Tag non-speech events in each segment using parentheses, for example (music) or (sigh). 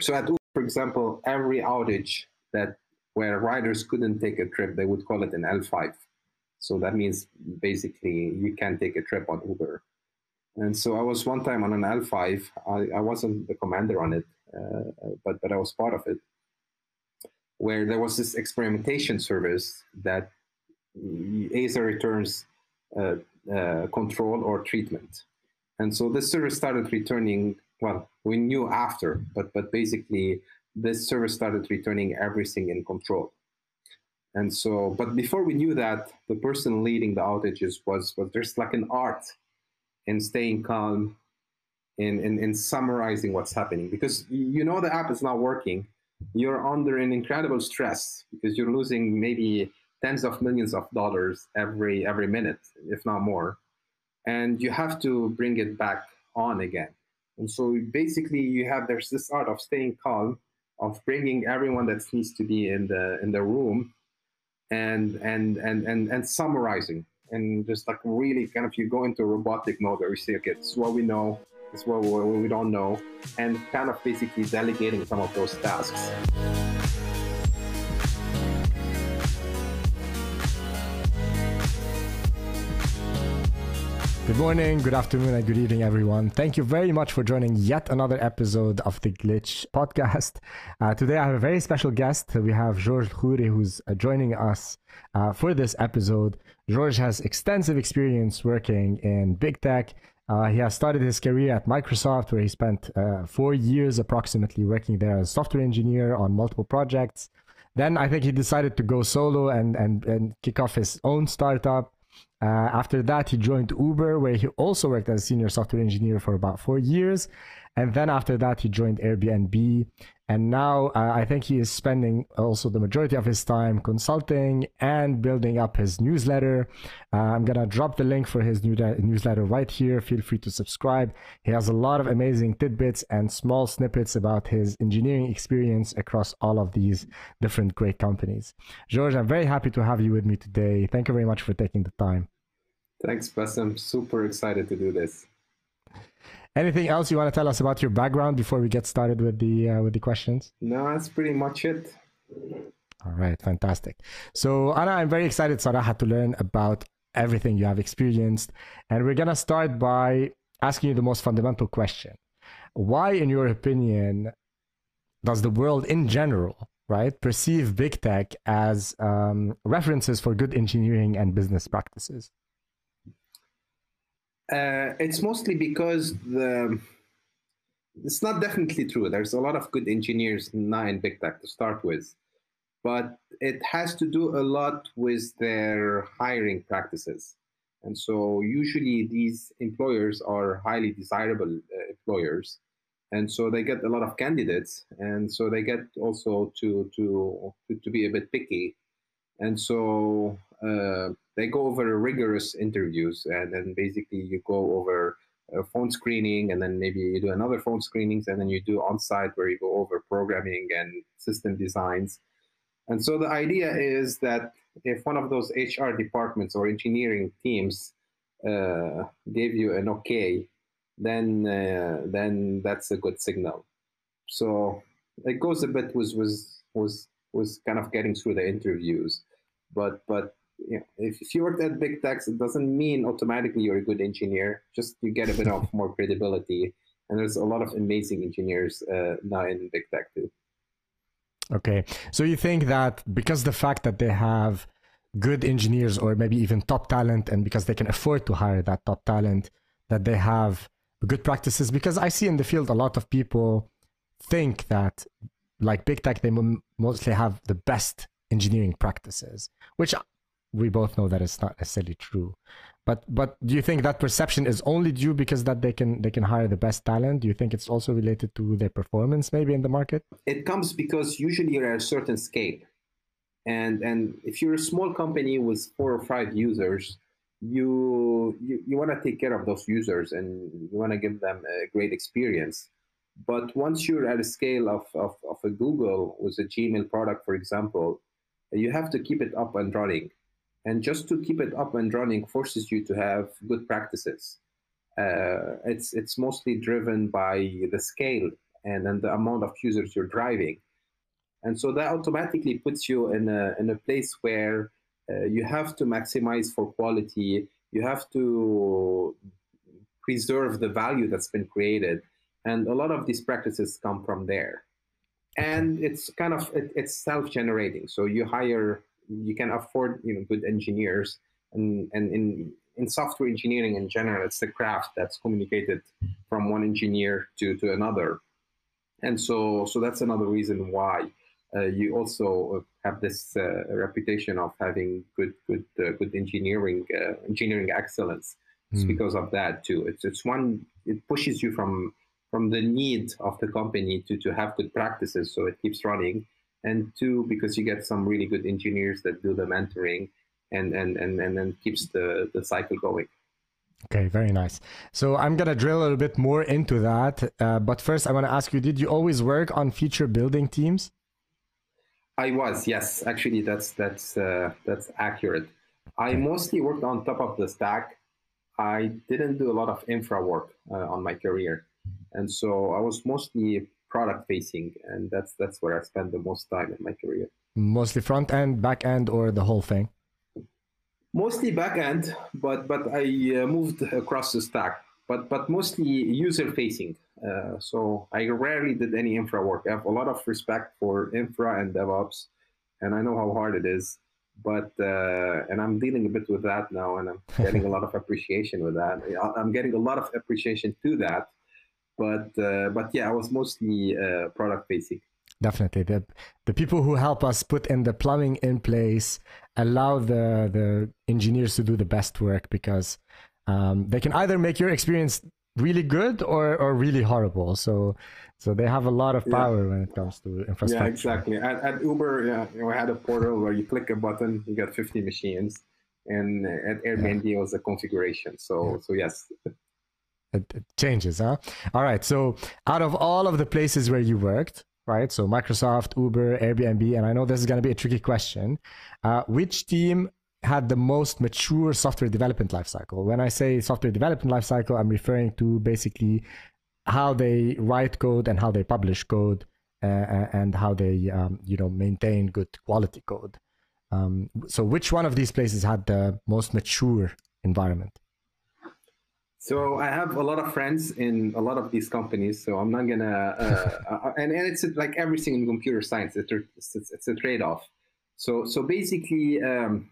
So at Uber, for example, every outage that where riders couldn't take a trip, they would call it an L5. So that means basically you can't take a trip on Uber. And so I was one time on an L5. I, I wasn't the commander on it, uh, but but I was part of it, where there was this experimentation service that either returns uh, uh, control or treatment. And so this service started returning. Well, we knew after, but but basically this service started returning everything in control. And so, but before we knew that, the person leading the outages was was there's like an art in staying calm, in, in in summarizing what's happening because you know the app is not working. You're under an incredible stress because you're losing maybe tens of millions of dollars every every minute, if not more, and you have to bring it back on again. And so basically, you have there's this art of staying calm, of bringing everyone that needs to be in the in the room, and and and and and summarizing and just like really kind of you go into robotic mode where you say, okay, it's what we know, it's what we don't know, and kind of basically delegating some of those tasks. Good morning, good afternoon, and good evening, everyone. Thank you very much for joining yet another episode of the Glich podcast. Uh, today, I have a very special guest. We have George Khoury, who's uh, joining us uh, for this episode. George has extensive experience working in big tech. Uh, he has started his career at Microsoft, where he spent uh, four years approximately working there as a software engineer on multiple projects. Then I think he decided to go solo and, and, and kick off his own startup. Uh, after that, he joined Uber, where he also worked as a senior software engineer for about four years. And then after that, he joined Airbnb. And now uh, I think he is spending also the majority of his time consulting and building up his newsletter. Uh, I'm to drop the link for his new newsletter right here. Feel free to subscribe. He has a lot of amazing tidbits and small snippets about his engineering experience across all of these different great companies. George, I'm very happy to have you with me today. Thank you very much for taking the time. Thanks, Bas. i'm Super excited to do this. Anything else you want to tell us about your background before we get started with the uh, with the questions? No, that's pretty much it. All right, fantastic. So Anna, I'm very excited, Sarah, to learn about everything you have experienced, and we're gonna start by asking you the most fundamental question: Why, in your opinion, does the world in general, right, perceive big tech as um, references for good engineering and business practices? Uh, it's mostly because the it's not definitely true. There's a lot of good engineers not in big tech to start with, but it has to do a lot with their hiring practices. And so usually these employers are highly desirable uh, employers, and so they get a lot of candidates, and so they get also to to to, to be a bit picky, and so. Uh, they go over rigorous interviews and then basically you go over a phone screening and then maybe you do another phone screenings and then you do on-site where you go over programming and system designs. And so the idea is that if one of those hr departments or engineering teams uh, gave you an okay then uh, then that's a good signal. So it goes a bit with was was was kind of getting through the interviews but but you know, if, if you worked at big techs, it doesn't mean automatically you're a good engineer. Just you get a bit of more credibility. And there's a lot of amazing engineers uh, now in big tech too. Okay, so you think that because the fact that they have good engineers or maybe even top talent, and because they can afford to hire that top talent, that they have good practices? Because I see in the field a lot of people think that like big tech, they mostly have the best engineering practices, which we both know that it's not necessarily true. But but do you think that perception is only due because that they can they can hire the best talent? Do you think it's also related to their performance maybe in the market? It comes because usually you're at a certain scale. And and if you're a small company with four or five users you you, you want to take care of those users and you want to give them a great experience. But once you're at a scale of, of, of a google with a gmail product for example you have to keep it up and running and just to keep it up and running forces you to have good practices. Uh, it's it's mostly driven by the scale and then the amount of users you're driving. And so that automatically puts you in a, in a place where uh, you have to maximize for quality, you have to preserve the value that's been created. And a lot of these practices come from there. And it's kind of it, it's self-generating. So you hire, you can afford you know good engineers, and and in in software engineering in general, it's the craft that's communicated from one engineer to to another. And so so that's another reason why uh, you also have this uh, reputation of having good good uh, good engineering engineering excellence. It's mm. because of that too. It's it's one it pushes you from from the need of the company to to have good practices so it keeps running, and two because you get some really good engineers that do the mentoring and and and and then keeps the the cycle going. Okay, very nice. So I'm gonna drill a little bit more into that, uh, but first I want to ask you: Did you always work on feature building teams? I was, yes. Actually, that's that's uh, that's accurate. I mostly worked on top of the stack. I didn't do a lot of infra work uh, on my career, and so I was mostly product facing, and that's that's where I spent the most time in my career. Mostly front end, back end, or the whole thing. Mostly back end, but but I uh, moved across the stack, but but mostly user facing. Uh, so I rarely did any infra work. I have a lot of respect for infra and DevOps, and I know how hard it is. But uh, and I'm dealing a bit with that now, and I'm getting a (laughs) lot of appreciation with that. I'm getting a lot of appreciation to that. But uh, but yeah, I was mostly uh, product facing. Definitely, the the people who help us put in the plumbing in place allow the the engineers to do the best work because um, they can either make your experience really good or, or really horrible. So so they have a lot of power yeah. when it comes to infrastructure. Yeah, exactly. At, at Uber, yeah, you know, I had a portal where you click a button, you got 50 machines, and at Airbnb yeah. was a configuration. So yeah. so yes. It, changes, huh? All right. So out of all of the places where you worked, right? So Microsoft, Uber, Airbnb, and I know this is going to be a tricky question. Uh, which team had the most mature software development lifecycle. When I say software development lifecycle, I'm referring to basically how they write code and how they publish code uh, uh, and how they um, you know maintain good quality code. Um, so, which one of these places had the most mature environment? So I have a lot of friends in a lot of these companies. So I'm not gonna, uh, (laughs) uh and, and it's like everything in computer science. It's, it's, it's a trade-off. So so basically, um,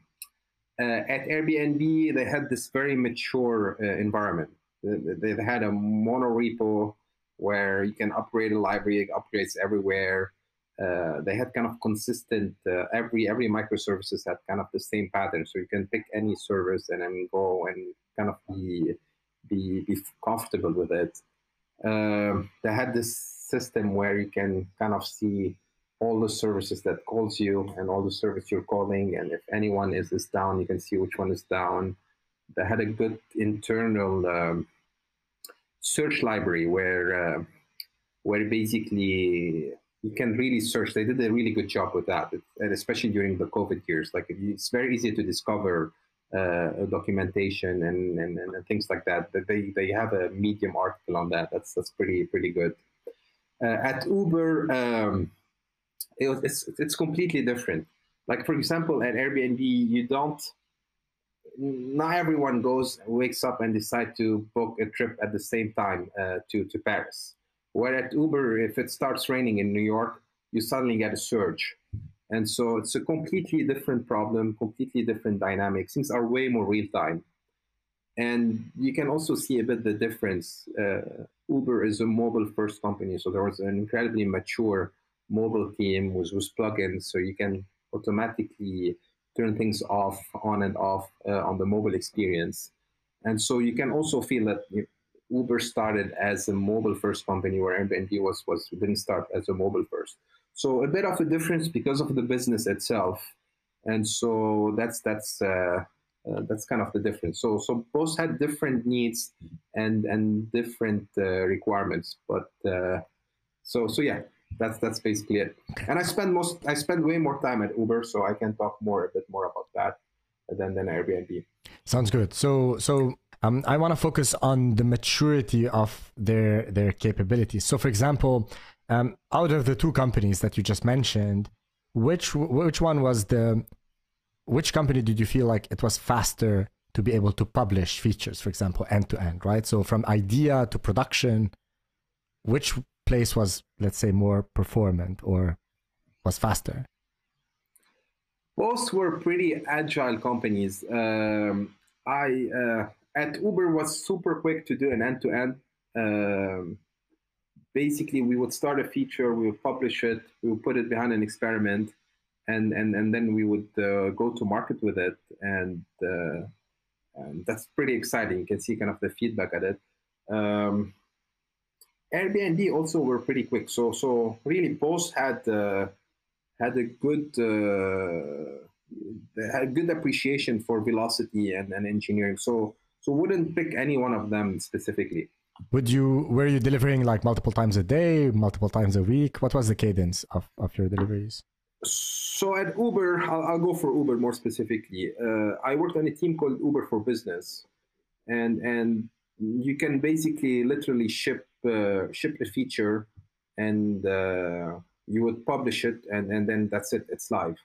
uh, at Airbnb, they had this very mature uh, environment. They, they, had a mono repo where you can upgrade a library, upgrades everywhere. Uh, they had kind of consistent uh, every every microservices had kind of the same pattern, so you can pick any service and then go and kind of be be, be comfortable with it. Um, they had this system where you can kind of see all the services that calls you and all the service you're calling. And if anyone is, is down, you can see which one is down. They had a good internal um, search library where uh, where basically you can really search. They did a really good job with that, especially during the COVID years. Like it's very easy to discover documentation and, and, and things like that. That they, they have a Medium article on that. That's that's pretty pretty good. Uh, at Uber, um, it was, it's, it's completely different. Like for example, at Airbnb, you don't. Not everyone goes, wakes up, and decide to book a trip at the same time uh, to to Paris. Where at Uber, if it starts raining in New York, you suddenly get a surge, and so it's a completely different problem, completely different dynamics. Things are way more real time, and you can also see a bit the difference. Uh, Uber is a mobile first company, so there was an incredibly mature mobile team with, with plugins, so you can automatically turn things off, on and off uh, on the mobile experience. And so you can also feel that Uber started as a mobile first company, where Airbnb was was didn't start as a mobile first. So a bit of a difference because of the business itself, and so that's that's. Uh, uh, that's kind of the difference. So, so both had different needs and and different uh, requirements. But uh, so so yeah, that's that's basically it. And I spend most I spend way more time at Uber, so I can talk more a bit more about that than than Airbnb. Sounds good. So so um, I want to focus on the maturity of their their capabilities. So, for example, Um, out of the two companies that you just mentioned, which which one was the which company did you feel like it was faster to be able to publish features, for example, end to end, right? So from idea to production, which place was, let's say, more performant or was faster? Both were pretty agile companies. Um, I uh, at Uber was super quick to do an end to end. Basically, we would start a feature, we would publish it, we would put it behind an experiment, and and and then we would uh, go to market with it, and, uh, and, that's pretty exciting. You can see kind of the feedback at it. Um, Airbnb also were pretty quick, so so really both had uh, had a good uh, had good appreciation for velocity and, and engineering. So so wouldn't pick any one of them specifically. Would you were you delivering like multiple times a day, multiple times a week? What was the cadence of, of your deliveries? So at Uber, I'll, I'll go for Uber more specifically. Uh, I worked on a team called Uber for Business, and and you can basically literally ship uh, ship a feature, and uh, you would publish it, and and then that's it. It's live.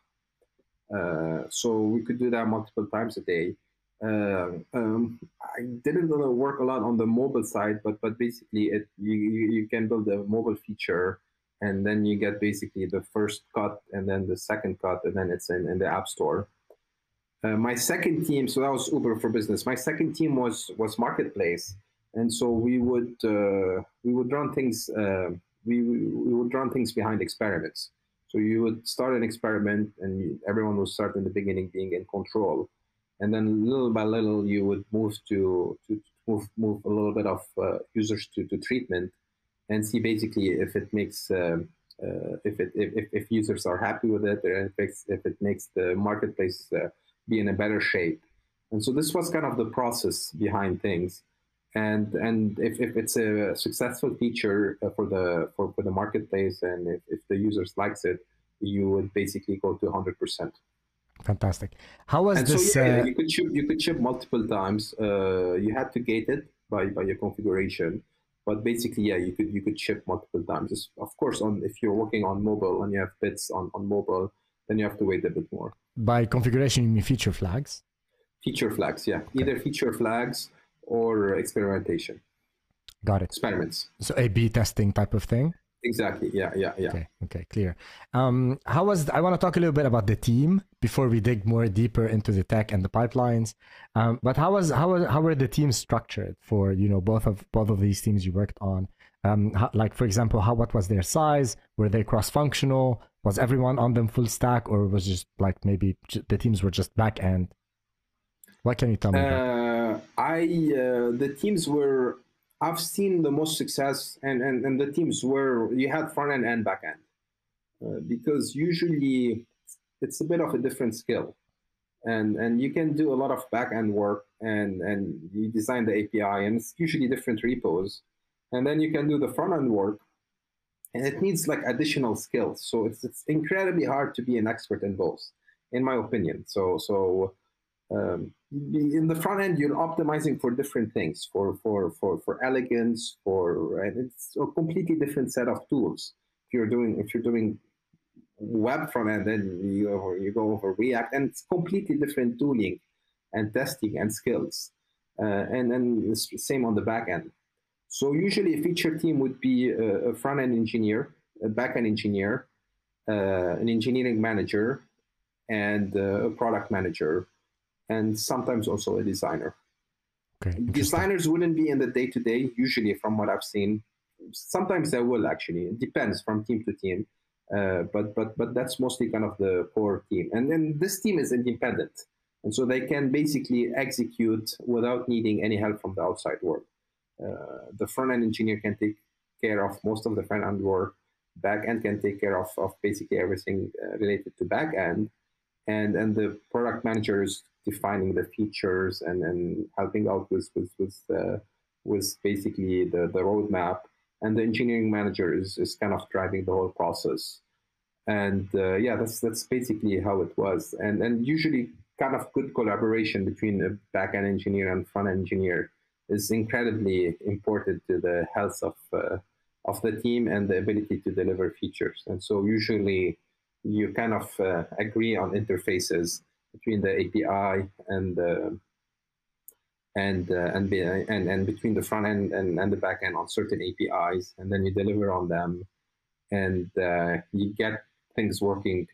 Uh, so we could do that multiple times a day. Uh, um, I didn't really work a lot on the mobile side, but but basically, it you you can build a mobile feature and then you get basically the first cut and then the second cut and then it's in, in the app store. Uh, my second team so that was uber for business. My second team was was marketplace and so we would uh, we would run things uh, we, we would run things behind experiments. So you would start an experiment and everyone would start in the beginning being in control and then little by little you would move to to move move a little bit of uh, users to, to treatment and see basically if it makes uh, uh, if it if, if users are happy with it or if, it's, if it makes the marketplace uh, be in a better shape. And so this was kind of the process behind things. And and if, if it's a successful feature for the for, for the marketplace and if, if the users likes it, you would basically go to 100%. Fantastic. How was and this? So, yeah, uh... you could ship you could ship multiple times. Uh, you had to gate it by by your configuration, but basically, yeah, you could you could ship multiple times. It's, of course, on if you're working on mobile and you have bits on, on mobile, then you have to wait a bit more. By configuration, you mean feature flags? Feature flags, yeah, okay. either feature flags or experimentation. Got it. Experiments. So A/B testing type of thing. Exactly. Yeah. Yeah. Yeah. Okay. Okay. Clear. Um, how was? I want to talk a little bit about the team before we dig more deeper into the tech and the pipelines. Um, but how was how was how were the teams structured for you know both of both of these teams you worked on? Um, how, like for example, how what was their size? Were they cross functional? Was everyone on them full stack, or was just like maybe the teams were just back end? What can you tell me? Uh, I uh, the teams were I've seen the most success and, and, and the teams where you had front end and back end. Uh, because usually it's a bit of a different skill. And, and you can do a lot of back end work and, and you design the API, and it's usually different repos. And then you can do the front end work, and it needs like additional skills. So it's, it's incredibly hard to be an expert in both, in my opinion. So, so um, in the front end you're optimizing for different things for for for for elegance for and it's a completely different set of tools. If you're doing if you're doing web front end then you go you go over react and it's completely different tooling and testing and skills. Uh, and then the same on the back end. So usually a feature team would be a, a front end engineer a back end engineer uh, an engineering manager and uh, a product manager and sometimes also a designer. Okay, Designers wouldn't be in the day to day, usually, from what I've seen. Sometimes they will actually. It depends from team to team. Uh, but but but that's mostly kind of the core team. And then this team is independent, and so they can basically execute without needing any help from the outside world. Uh, the front end engineer can take care of most of the front end work. Back end can take care of, of basically everything uh, related to back end, and and the product managers defining the features and, and helping out with with with, uh, with basically the, the roadmap. And the engineering manager is, is kind of driving the whole process. And uh, yeah, that's that's basically how it was. And and usually kind of good collaboration between a backend engineer and front engineer is incredibly important to the health of uh, of the team and the ability to deliver features. And so usually you kind of uh, agree on interfaces between the API and and uh, and, and and between the front end and, and the back end on certain APIs, and then you deliver on them, and uh, you get things working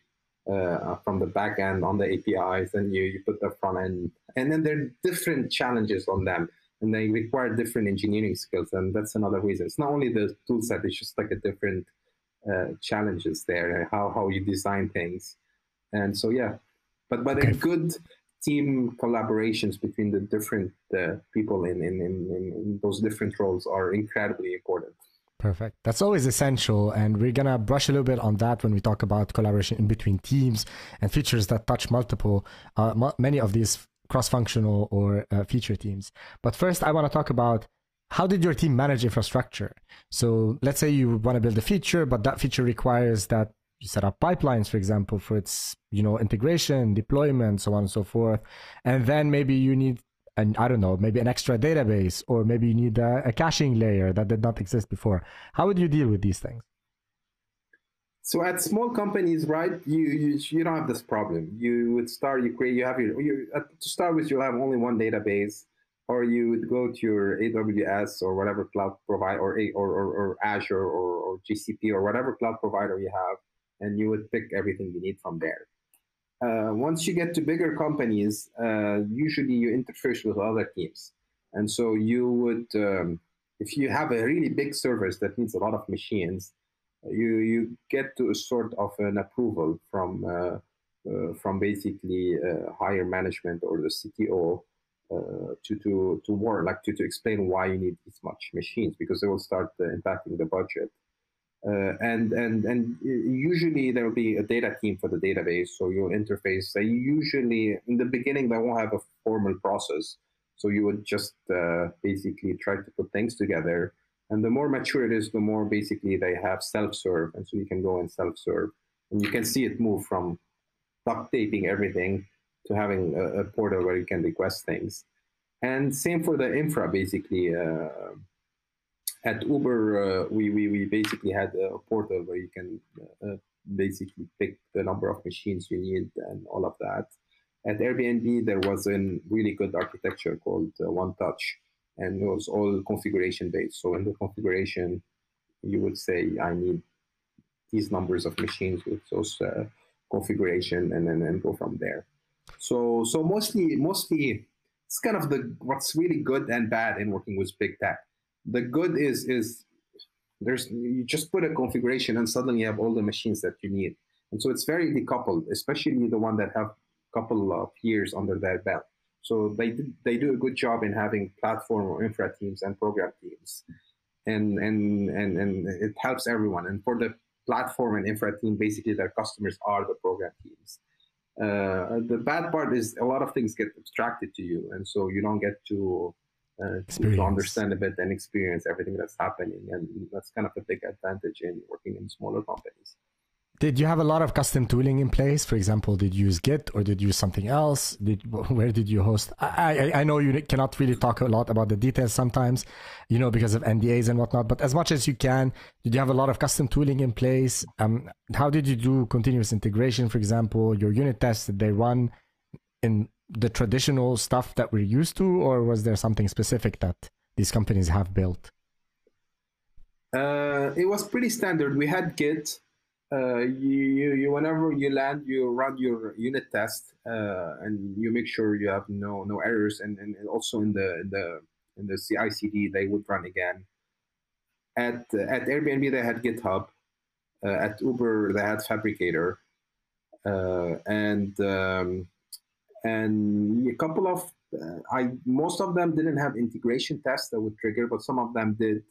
uh, from the back end on the APIs, and you you put the front end, and then there are different challenges on them, and they require different engineering skills, and that's another reason. It's not only the tool set; it's just like a different uh, challenges there, how how you design things, and so yeah, but but okay. a good team collaborations between the different uh, people in, in, in, in those different roles are incredibly important. Perfect. That's always essential. And we're going to brush a little bit on that when we talk about collaboration in between teams and features that touch multiple, uh, m- many of these cross functional or uh, feature teams. But first, I want to talk about how did your team manage infrastructure? So let's say you want to build a feature, but that feature requires that set up pipelines, for example, for its you know integration, deployment, so on and so forth, and then maybe you need and I don't know, maybe an extra database, or maybe you need a, a, caching layer that did not exist before. How would you deal with these things? So at small companies, right, you you, you don't have this problem. You would start, you create, you have your, you, uh, to start with, you'll have only one database, or you would go to your AWS or whatever cloud provider, or, or, or, or Azure or, or GCP or whatever cloud provider you have, and you would pick everything you need from there. Uh, once you get to bigger companies, uh, usually you interface with other teams. And so you would, um, if you have a really big service that needs a lot of machines, you, you get to a sort of an approval from, uh, uh from basically uh, higher management or the CTO uh, to, to, to work, like to, to explain why you need this much machines because they will start impacting the budget. Uh, and and and usually there will be a data team for the database, so you'll interface. They usually in the beginning they won't have a formal process, so you would just uh, basically try to put things together. And the more mature it is, the more basically they have self-serve, and so you can go and self-serve, and you can see it move from duct taping everything to having a, a portal where you can request things. And same for the infra, basically. Uh, at Uber, uh, we, we, we basically had a portal where you can uh, basically pick the number of machines you need and all of that. At Airbnb, there was a really good architecture called uh, One Touch, and it was all configuration based. So in the configuration, you would say, I need these numbers of machines with those uh, configuration, and then and go from there. So so mostly mostly it's kind of the what's really good and bad in working with big tech the good is is there's you just put a configuration and suddenly you have all the machines that you need. And so it's very decoupled especially the one that have a couple of years under their belt. So they they do a good job in having platform or infra teams and program teams. And and and and it helps everyone. And for the platform and infra team basically their customers are the program teams. Uh, the bad part is a lot of things get abstracted to you. And so you don't get to uh, to understand a bit and experience everything that's happening. And that's kind of a big advantage in working in smaller companies. Did you have a lot of custom tooling in place? For example, did you use Git or did you use something else? Did (laughs) where did you host? I, I, I know you cannot really talk a lot about the details sometimes, you know, because of NDAs and whatnot. But as much as you can, did you have a lot of custom tooling in place? Um, how did you do continuous integration? For example, your unit tests did they run in the traditional stuff that we're used to, or was there something specific that these companies have built? Uh, it was pretty standard. We had Git. Uh, you, you, whenever you land, you run your unit test, uh, and you make sure you have no no errors. And, and also in the in the in the CI/CD, they would run again. At at Airbnb, they had GitHub. Uh, at Uber, they had Phabricator, uh, and um, and a couple of uh, I most of them didn't have integration tests that would trigger, but some of them did.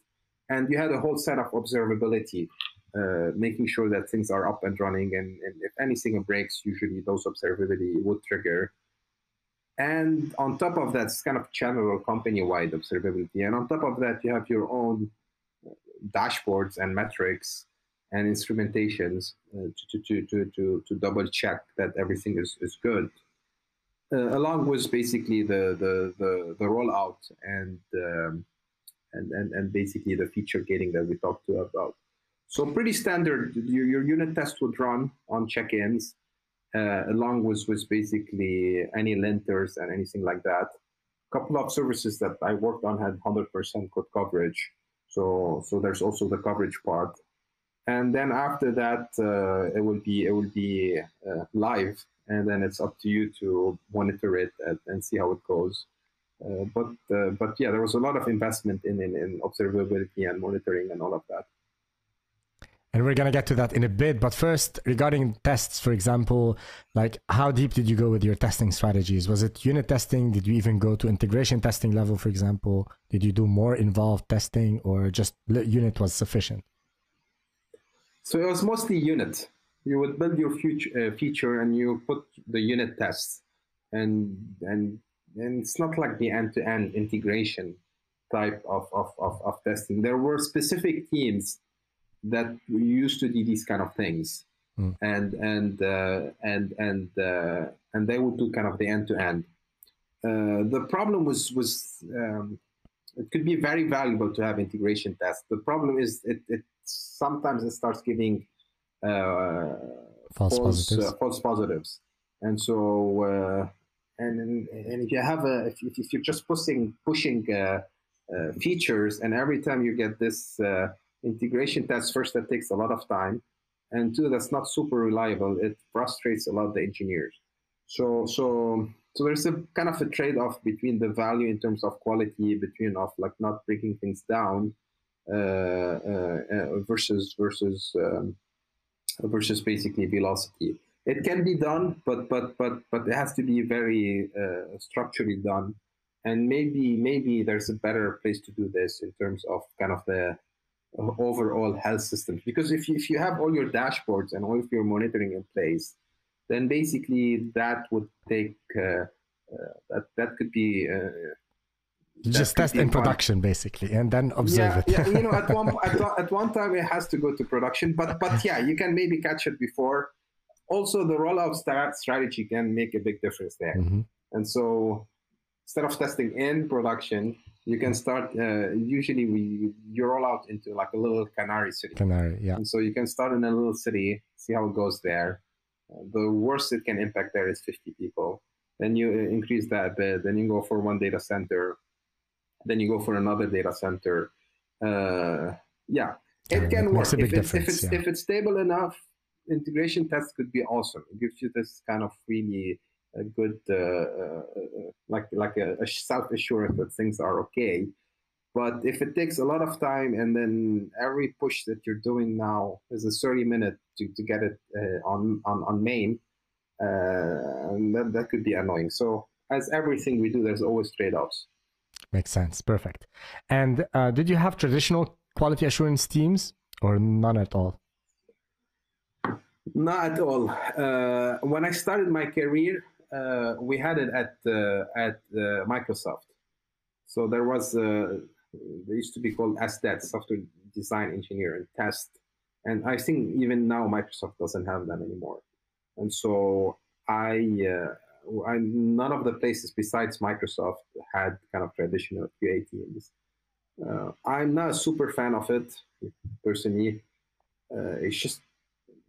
And you had a whole set of observability, uh, making sure that things are up and running, and, and if anything breaks, usually those observability would trigger. And on top of that, it's kind of general company-wide observability. And on top of that, you have your own dashboards and metrics and instrumentations uh, to, to, to, to, to double check that everything is, is good uh, along with basically the, the, the, the rollout and um, and, and, and basically the feature gating that we talked to about. So pretty standard. Your, your unit test would run on check-ins, uh, along with with basically any linters and anything like that. A couple of services that I worked on had 100% code coverage. So so there's also the coverage part, and then after that uh, it will be it will be uh, live, and then it's up to you to monitor it and, and see how it goes. Uh, but uh, but yeah, there was a lot of investment in, in, in observability and monitoring and all of that. And we're gonna get to that in a bit. But first, regarding tests, for example, like how deep did you go with your testing strategies? Was it unit testing? Did you even go to integration testing level, for example? Did you do more involved testing, or just unit was sufficient? So it was mostly unit. You would build your future, uh, feature and you put the unit tests, and and and it's not like the end-to-end integration type of, of, of, of testing. There were specific teams that used to do these kind of things, mm. and and uh, and and uh, and they would do kind of the end to end. The problem was was um, it could be very valuable to have integration tests. The problem is it, it sometimes it starts giving uh, false, false positives. Uh, false positives, and so uh, and and if you have a if, if you're just pushing pushing uh, uh, features and every time you get this uh, integration test first that takes a lot of time. And two that's not super reliable. It frustrates a lot of the engineers. So so so there's a kind of a trade-off between the value in terms of quality between of like not breaking things down uh, uh, uh versus versus um, versus basically velocity it can be done but but but but it has to be very uh, structurally done and maybe maybe there's a better place to do this in terms of kind of the overall health system. Because if you, if you have all your dashboards and all of your monitoring in place, then basically that would take uh, uh, that that could be. Just test in production basically and then observe yeah, it. yeah you know at (laughs) one at, at one time it has to go to production but but yeah you can maybe catch it before. Also the rollout strategy can make a big difference there. Mm-hmm. and so instead of testing in production you can start uh, usually we you roll out into like a little canary city. Canary yeah. And so you can start in a little city see how it goes there. Uh, the worst it can impact there is 50 people. Then you uh, increase that a bit then you go for one data center then you go for another data center uh, yeah it can work if it's, if it's, yeah. if it's stable enough integration tests could be awesome it gives you this kind of really a good uh, uh, uh, like like a, a self assurance that things are okay. But if it takes a lot of time and then every push that you're doing now is a 30 minute to, to get it uh, on, on, on main, uh, that, that could be annoying. So as everything we do, there's always trade-offs. Makes sense. Perfect. And uh, did you have traditional quality assurance teams or none at all? Not at all. when I started my career, uh, we had it at uh, at uh, Microsoft. So there was uh, they used to be called SDET, Software Design Engineer and Test, and I think even now Microsoft doesn't have them anymore. And so I, uh, I none of the places besides Microsoft had kind of traditional QA teams. Uh, I'm not a super fan of it personally. it's just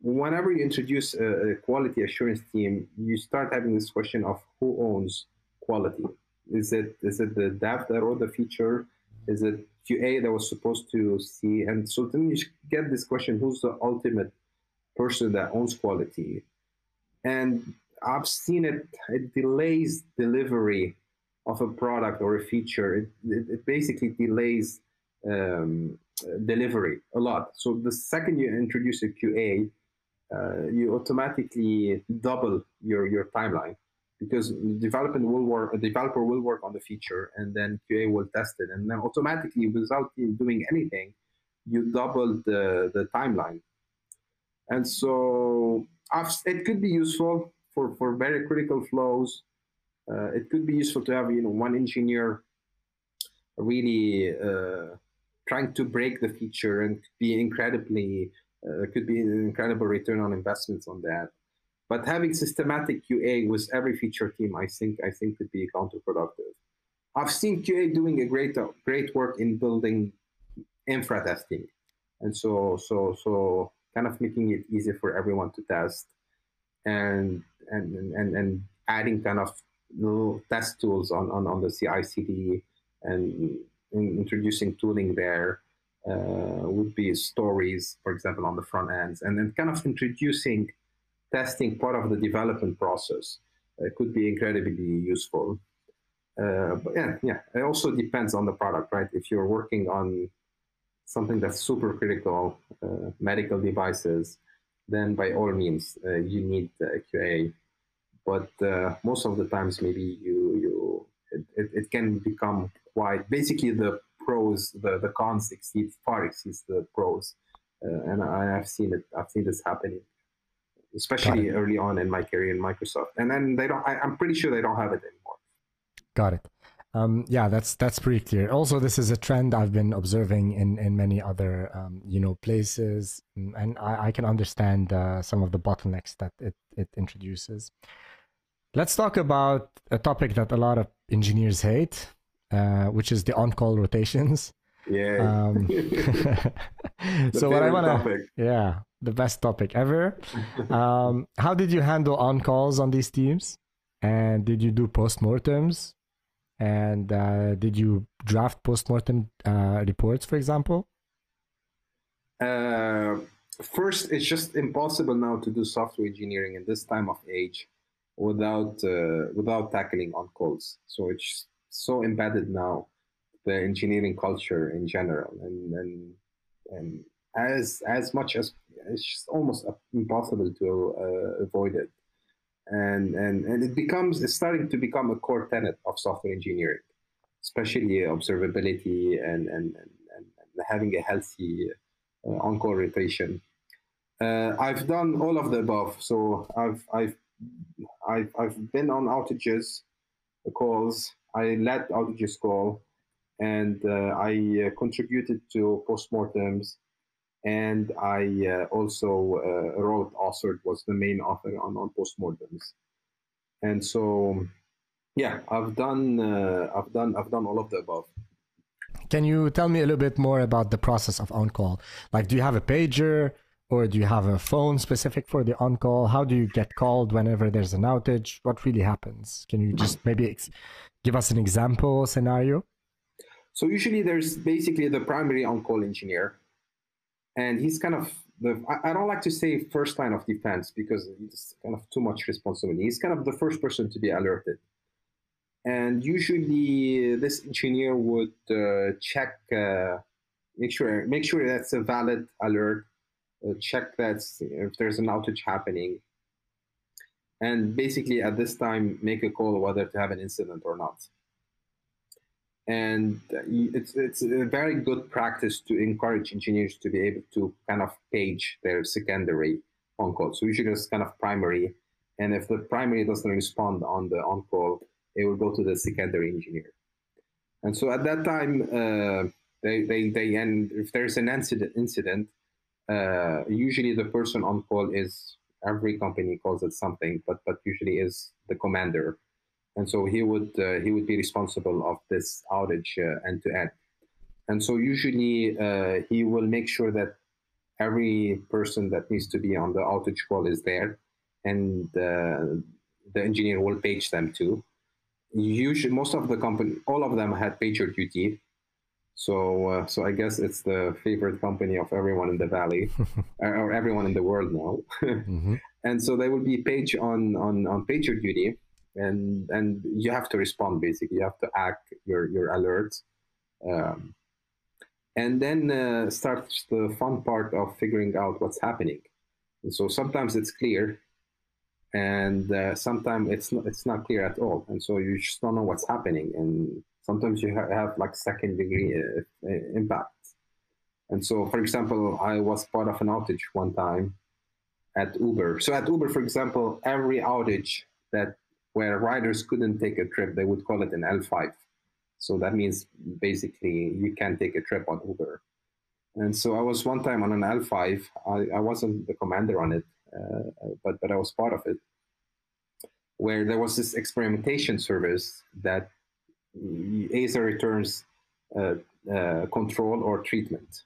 whenever you introduce a, a, quality assurance team, you start having this question of who owns quality. Is it is it the dev that wrote the feature? Is it QA that was supposed to see? And so then you get this question: Who's the ultimate person that owns quality? And I've seen it. It delays delivery of a product or a feature. It, it, it basically delays um, delivery a lot. So the second you introduce a QA, uh, you automatically double your, your timeline because development will work, a developer will work on the feature and then QA will test it. And then automatically, without doing anything, you double the, the timeline. And so I've, it could be useful for, for very critical flows. Uh, it could be useful to have you know one engineer really uh, trying to break the feature and be incredibly uh, could be an incredible return on investments on that. But having systematic QA with every feature team, I think, I think could be counterproductive. I've seen QA doing a great great work in building infra testing, and so so so kind of making it easy for everyone to test, and and and and adding kind of little test tools on on, on the CI/CD and introducing tooling there uh, would be stories, for example, on the front ends, and then kind of introducing testing part of the development process. It could be incredibly useful. Uh, but yeah, yeah, it also depends on the product, right? If you're working on something that's super critical, uh, medical devices, then by all means uh, you need QA. But uh, most of the times, maybe you you it, it can become quite basically the pros, the the cons exceed far exceeds the pros, uh, and I have seen it. I've seen this happening especially early on in my career in Microsoft. And then they don't. I, am pretty sure they don't have it anymore. Got it. Um, yeah, that's that's pretty clear. Also, this is a trend I've been observing in in many other um, you know places, and I, I can understand uh, some of the bottlenecks that it it introduces. Let's talk about a topic that a lot of engineers hate, uh, which is the on-call rotations. Yeah. Um, (laughs) (laughs) so what I want to, yeah, the best topic ever. (laughs) um, how did you handle on-calls on these teams? And did you do postmortems? And uh, did you draft postmortem uh, reports, for example? Uh, first, it's just impossible now to do software engineering in this time of age without uh, without tackling on calls. So it's so embedded now the engineering culture in general, and and and as as much as it's almost impossible to uh, avoid it and and and it becomes it's starting to become a core tenet of software engineering especially observability and and and, and having a healthy uh, on-call rotation. Uh, i've done all of the above. So i've i've i've, I've been on outages calls. I led outages call and uh, i uh, contributed to postmortems and I uh, also uh, wrote, authored, was the main author on, on postmortems. And so, yeah, I've done, uh, I've done, I've done all of the above. Can you tell me a little bit more about the process of on call? Like, do you have a pager or do you have a phone specific for the on call? How do you get called whenever there's an outage? What really happens? Can you just maybe ex- give us an example scenario? So usually there's basically the primary on call engineer and he's kind of the I, don't like to say first line of defense because it's kind of too much responsibility. He's kind of the first person to be alerted. And usually, this engineer would uh, check, uh, make sure make sure that's a valid alert, uh, check that if there's an outage happening, and basically at this time make a call whether to have an incident or not and it's it's a very good practice to encourage engineers to be able to kind of page their secondary on call. So usually it's kind of primary, and if the primary doesn't respond on the on call, it will go to the secondary engineer. And so at that time, uh, they, they they and if there's an incident incident, uh, usually the person on call is every company calls it something, but but usually is the commander and so he would uh, he would be responsible of this outage uh, end to end. And so usually uh, he will make sure that every person that needs to be on the outage call is there, and uh, the engineer will page them too. Usually, most of the company, all of them had PagerDuty. So, uh, so I guess it's the favorite company of everyone in the valley, (laughs) or everyone in the world now. (laughs) mm-hmm. And so they will be page on on on PagerDuty and and you have to respond basically. You have to act your your alerts. Um, and then uh, starts the fun part of figuring out what's happening. And so sometimes it's clear and uh, sometimes it's not, it's not clear at all. And so you just don't know what's happening and sometimes you ha- have like second degree uh, impact. And so for example i was part of an outage one time at uber. So at uber for example every outage that where riders couldn't take a trip, they would call it an L5. So that means basically you can't take a trip on Uber. And so I was one time on an L5. I, I wasn't the commander on it, uh, but but I was part of it, where there was this experimentation service that either returns uh, uh, control or treatment.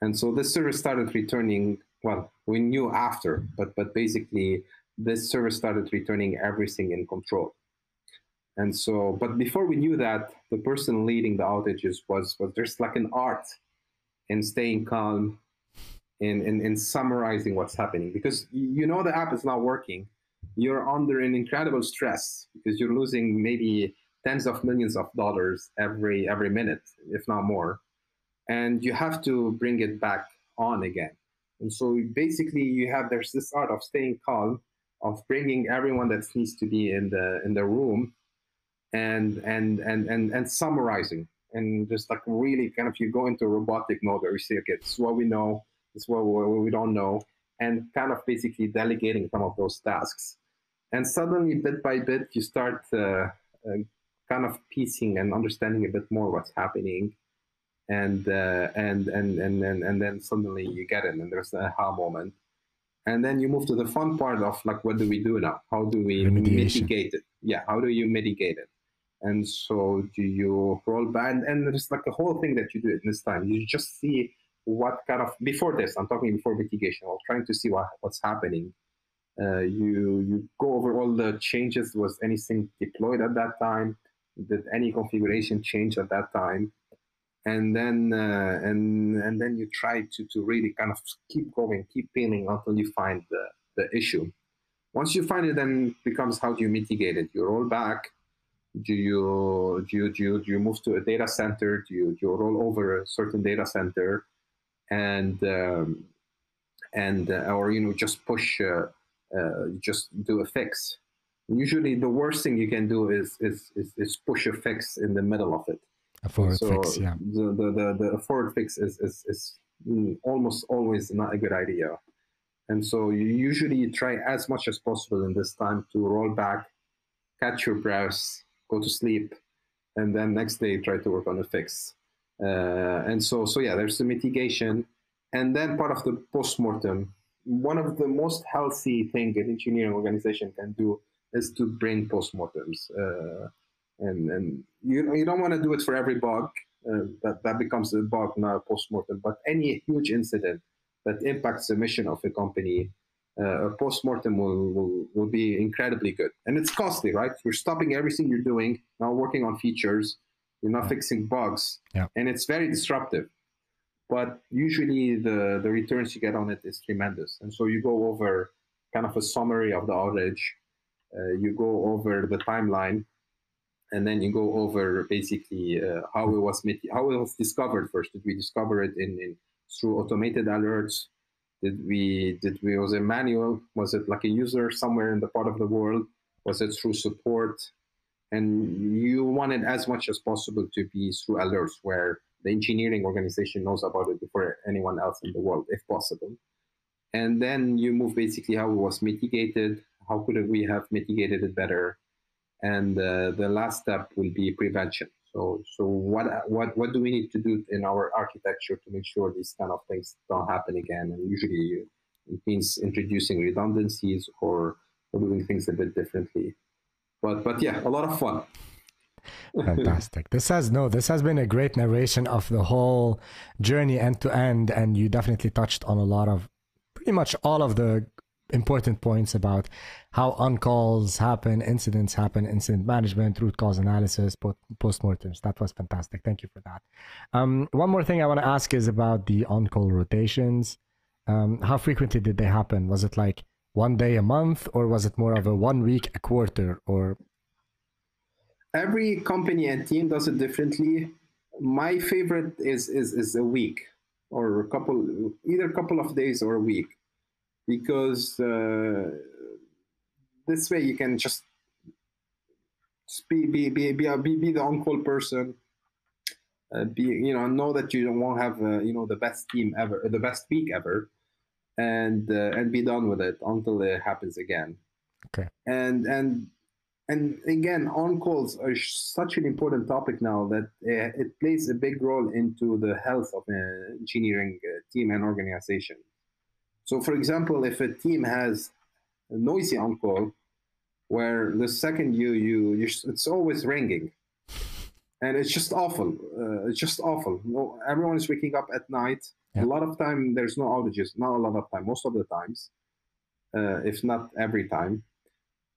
And so this service started returning. Well, we knew after, but but basically this service started returning everything in control. And so, but before we knew that, the person leading the outages was was there's like an art in staying calm, in, in in summarizing what's happening because you know the app is not working. You're under an incredible stress because you're losing maybe tens of millions of dollars every every minute, if not more, and you have to bring it back on again. And so basically, you have there's this art of staying calm, of bringing everyone that needs to be in the in the room, and and and and and summarizing and just like really kind of you go into robotic mode where you say, okay, is what we know, is what we don't know, and kind of basically delegating some of those tasks. And suddenly, bit by bit, you start uh, uh, kind of piecing and understanding a bit more what's happening and uh, and and and then and then suddenly you get it and there's an aha moment and then you move to the fun part of like what do we do now? How do we mitigate it? Yeah how do you mitigate it? And so do you roll back and there's like a whole thing that you do at this time. You just see what kind of before this i'm talking before mitigation or trying to see what, what's happening. Uh, you you go over all the changes. Was anything deployed at that time? Did any configuration change at that time and then uh, and and then you try to to really kind of keep going keep peeling until you find the, the issue. Once you find it then it becomes how do you mitigate it? You roll back? Do you do you do you, do you move to a data center? Do you, do you roll over a certain data center? And um, and uh, or you know just push uh, uh, just do a fix. Usually the worst thing you can do is is is, is push a fix in the middle of it. A forward so fix, yeah. The, the, the, the forward fix is, is, is almost always not a good idea. And so you usually try as much as possible in this time to roll back, catch your breath, go to sleep, and then next day try to work on the fix. Uh, and so, so yeah, there's the mitigation, and then part of the post-mortem. One of the most healthy thing an engineering organization can do is to bring postmortems. Uh, and and you you don't want to do it for every bug. Uh, that that becomes a bug, now a postmortem. But any huge incident that impacts the mission of a company, uh, a postmortem will, will will be incredibly good. And it's costly, right? You're stopping everything you're doing, now working on features. You're not fixing bugs, yeah. and it's very disruptive. But usually the the returns you get on it is tremendous. And so you go over kind of a summary of the outage uh, you go over the timeline and then you go over basically uh, how it was how it was discovered first. Did we discover it in, in through automated alerts? Did we did we was a manual? Was it like a user somewhere in the part of the world? Was it through support? And you want it as much as possible to be through alerts where the engineering organization knows about it before anyone else in the world, if possible. And then you move basically how it was mitigated, how could we have mitigated it better? And uh, the last step will be prevention. So, so what, what, what do we need to do in our architecture to make sure these kind of things don't happen again? And usually it means introducing redundancies or, doing things a bit differently. But, but yeah, a lot of fun. Fantastic. This has no, this has been a great narration of the whole journey end to end, and you definitely touched on a lot of pretty much all of the important points about how on-calls happen, incidents happen, incident management, root cause analysis, post-mortems. That was fantastic. Thank you for that. Um, one more thing I want to ask is about the on-call rotations. Um, how frequently did they happen? Was it like one day a month, or was it more of a one week a quarter, or? Every company and team does it differently. My favorite is is is a week or a couple, either a couple of days or a week because uh, this way you can just be be be be, be, be the on-call person uh, be you know know that you won't have uh, you know the best team ever the best week ever and uh, and be done with it until it happens again. Okay. And and and again on calls are such an important topic now that uh, it plays a big role into the health of an engineering uh, team and organization so, for example, if a team has a noisy on call, where the second you you it's always ringing, and it's just awful. Uh, it's just awful. No, everyone is waking up at night. Yeah. A lot of time there's no outages. Not a lot of time. Most of the times, uh, if not every time.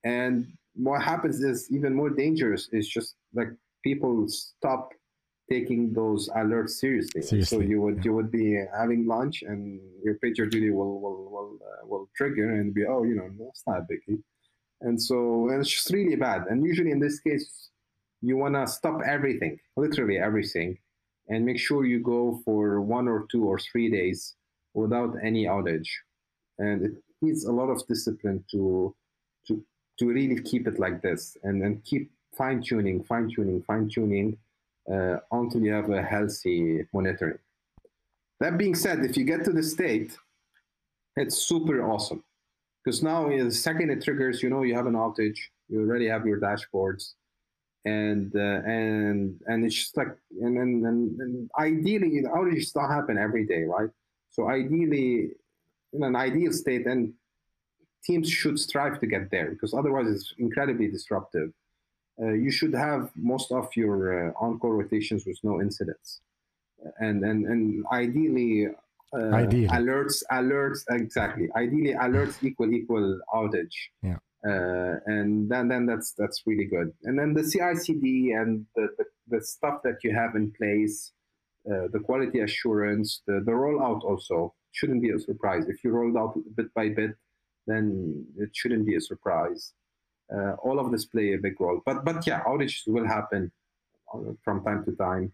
And what happens is even more dangerous. Is just like people stop taking those alerts seriously. seriously. So you would yeah. you would be having lunch and your PagerDuty will will will, uh, will trigger and be oh you know that's not a biggie. And so and it's just really bad. And usually in this case, you want to stop everything, literally everything, and make sure you go for one or two or three days without any outage. And it needs a lot of discipline to to to really keep it like this and then keep fine tuning, fine tuning, fine tuning uh, until you have a healthy monitoring. That being said, if you get to the state, it's super awesome because now the second it triggers, you know you have an outage, you already have your dashboards, and uh, and and it's just like and, and and, and ideally the outages don't happen every day, right? So ideally, in an ideal state, and teams should strive to get there because otherwise it's incredibly disruptive you should have most of your uh, on-call rotations with no incidents, and and and ideally, uh, ideally. alerts alerts exactly. Ideally, alerts equal equal outage. Yeah. Uh, and then then that's that's really good. And then the CI/CD and the, the, the stuff that you have in place, uh, the quality assurance, the the rollout also shouldn't be a surprise. If you rolled out bit by bit, then it shouldn't be a surprise uh, all of this play a big role. But but yeah, outages will happen uh, from time to time,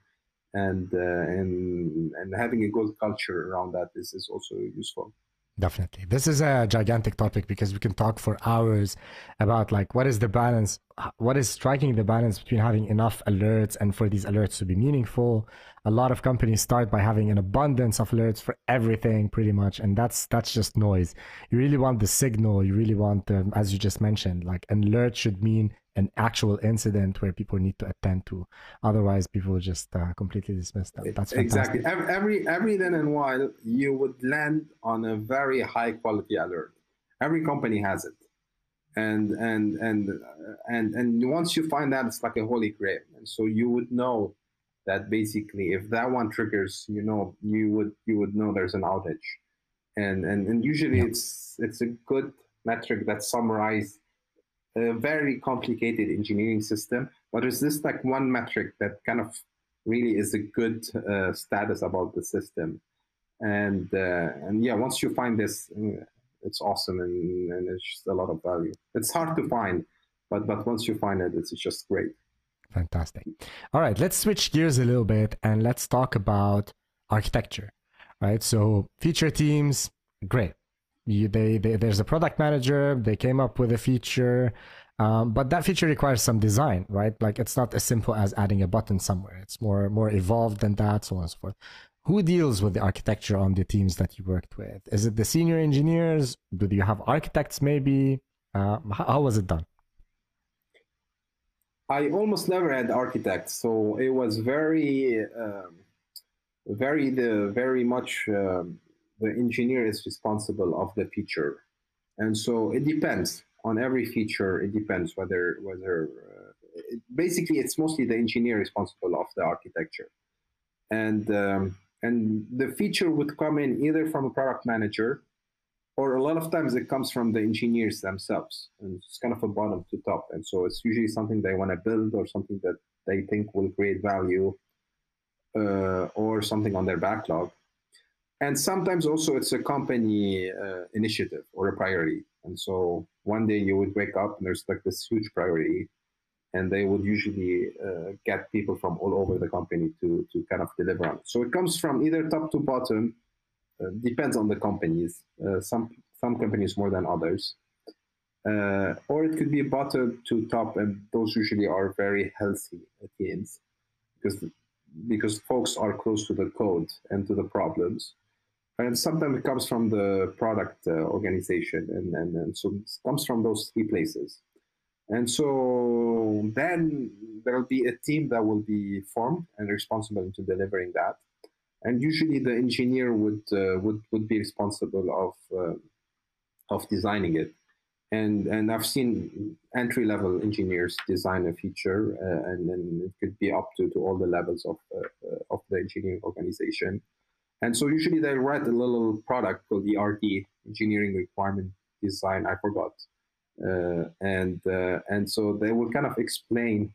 and uh, and and having a good culture around that is is also useful. Definitely. This is a gigantic topic because we can talk for hours about like what is the balance, what is striking the balance between having enough alerts and for these alerts to be meaningful. A lot of companies start by having an abundance of alerts for everything pretty much and that's that's just noise. You really want the signal, you really want the as you just mentioned, like an alert should mean an actual incident where people need to attend to. Otherwise, people just uh, completely dismiss them. That's fantastic. exactly every every then and while you would land on a very high quality alert. Every company has it, and and and uh, and and once you find that, it's like a holy grail. And so you would know that basically, if that one triggers, you know, you would you would know there's an outage, and and and usually yeah. it's it's a good metric that summarizes a very complicated engineering system, but there's this like one metric that kind of really is a good uh, status about the system. And uh, and yeah, once you find this, uh, it's awesome and, and it's just a lot of value. It's hard to find, but but once you find it, it's just great. Fantastic. All right, let's switch gears a little bit and let's talk about architecture. Right, so feature teams, great you, they, they, there's a product manager they came up with a feature um, but that feature requires some design right? Like it's not as simple as adding a button somewhere. It's more more evolved than that so on and so forth. Who deals with the architecture on the teams that you worked with? Is it the senior engineers? Do you have architects maybe? Uh, how, how was it done? I almost never had architects so it was very um, very the very much um, the engineer is responsible of the feature. And so it depends on every feature. It depends whether whether uh, it, basically it's mostly the engineer responsible of the architecture, and um, and the feature would come in either from a product manager, or a lot of times it comes from the engineers themselves, and it's kind of a bottom to top. And so it's usually something they want to build or something that they think will create value, uh, or something on their backlog and sometimes also it's a company uh, initiative or a priority. And so one day you would wake up and there's like this huge priority and they would usually uh, get people from all over the company to to kind of deliver on it. So it comes from either top to bottom uh, depends on the companies. Uh, some some companies more than others. Uh, or it could be bottom to top and those usually are very healthy teams because because folks are close to the code and to the problems and sometimes it comes from the product uh, organization and, and, and so it comes from those three places. And so then there'll be a team that will be formed and responsible into delivering that. And usually the engineer would uh, would would be responsible of uh, of designing it. And and I've seen entry level engineers design a feature, uh, and then it could be up to, to all the levels of uh of the engineering organization. And so usually they write a little product called the RD, engineering requirement design. I forgot, uh, and uh, and so they will kind of explain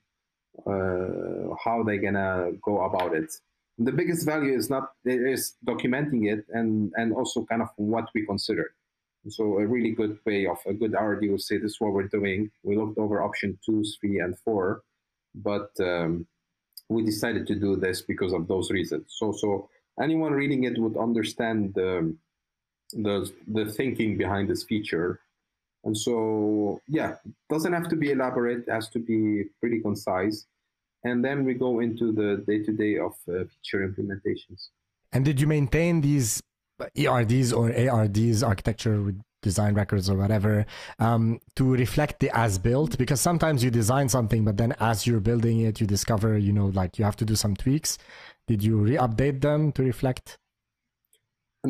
uh, how they're gonna go about it. The biggest value is not is documenting it and and also kind of what we consider. So a really good way of a good RD will say this is what we're doing. We looked over option two, three, and four, but um, we decided to do this because of those reasons. So so anyone reading it would understand the the, the thinking behind this feature. And so, yeah, doesn't have to be elaborate, has to be pretty concise. And then we go into the day to day of uh, feature implementations. And did you maintain these ERDs or ARDs, architecture with design records or whatever, um, to reflect the as built? Because sometimes you design something, but then as you're building it, you discover, you know, like you have to do some tweaks. Did you re-update them to reflect?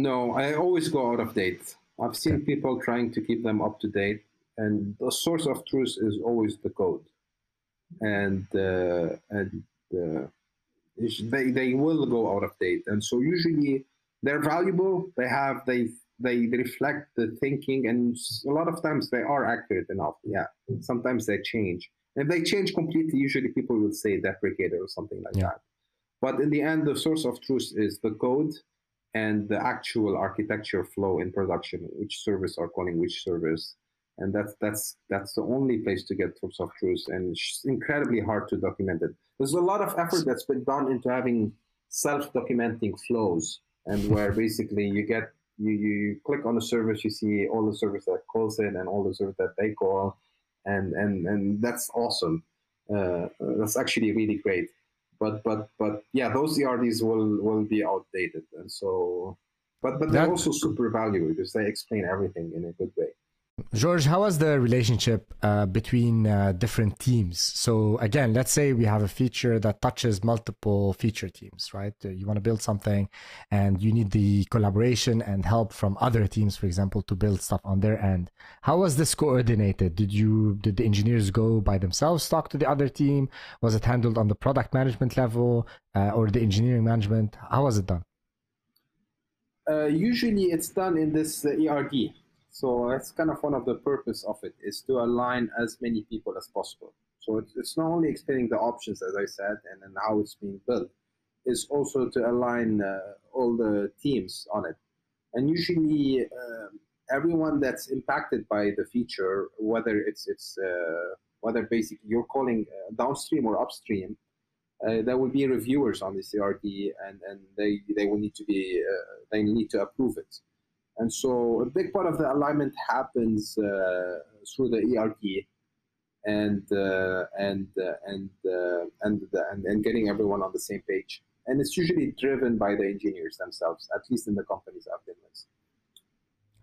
No, I always go out of date. I've seen okay. people trying to keep them up to date, and the source of truth is always the code, and uh, and uh, they they will go out of date, and so usually they're valuable. They have they they reflect the thinking, and a lot of times they are accurate enough. Yeah, sometimes they change. And if they change completely, usually people will say deprecated or something like yeah. that. But in the end, the source of truth is the code and the actual architecture flow in production, which service are calling which service. And that's that's that's the only place to get source of truth, and it's incredibly hard to document it. There's a lot of effort that's been done into having self-documenting flows, and where basically you get you, you click on a service, you see all the service that calls it and all the service that they call, and and and that's awesome. Uh, that's actually really great but but but yeah, those ERDs will will be outdated, and so but but they're that, also super valuable because they explain everything in a good way. George, how was the relationship uh, between uh, different teams? So again, let's say we have a feature that touches multiple feature teams, right? Uh, you want to build something, and you need the collaboration and help from other teams, for example, to build stuff on their end. How was this coordinated? Did you did the engineers go by themselves, talk to the other team? Was it handled on the product management level uh, or the engineering management? How was it done? Uh, usually, it's done in this uh, ERD so that's kind of one of the purpose of it is to align as many people as possible. So it's, not only explaining the options, as I said, and then how it's being built, it's also to align uh, all the teams on it. And usually, uh, everyone that's impacted by the feature, whether it's it's uh, whether basically you're calling uh, downstream or upstream, uh, there will be reviewers on the ERD, and, and they they will need to be uh, they need to approve it. And so a big part of the alignment happens uh, through the ERD and uh, and uh, and, uh, and, and and getting everyone on the same page. And it's usually driven by the engineers themselves, at least in the companies I've been with.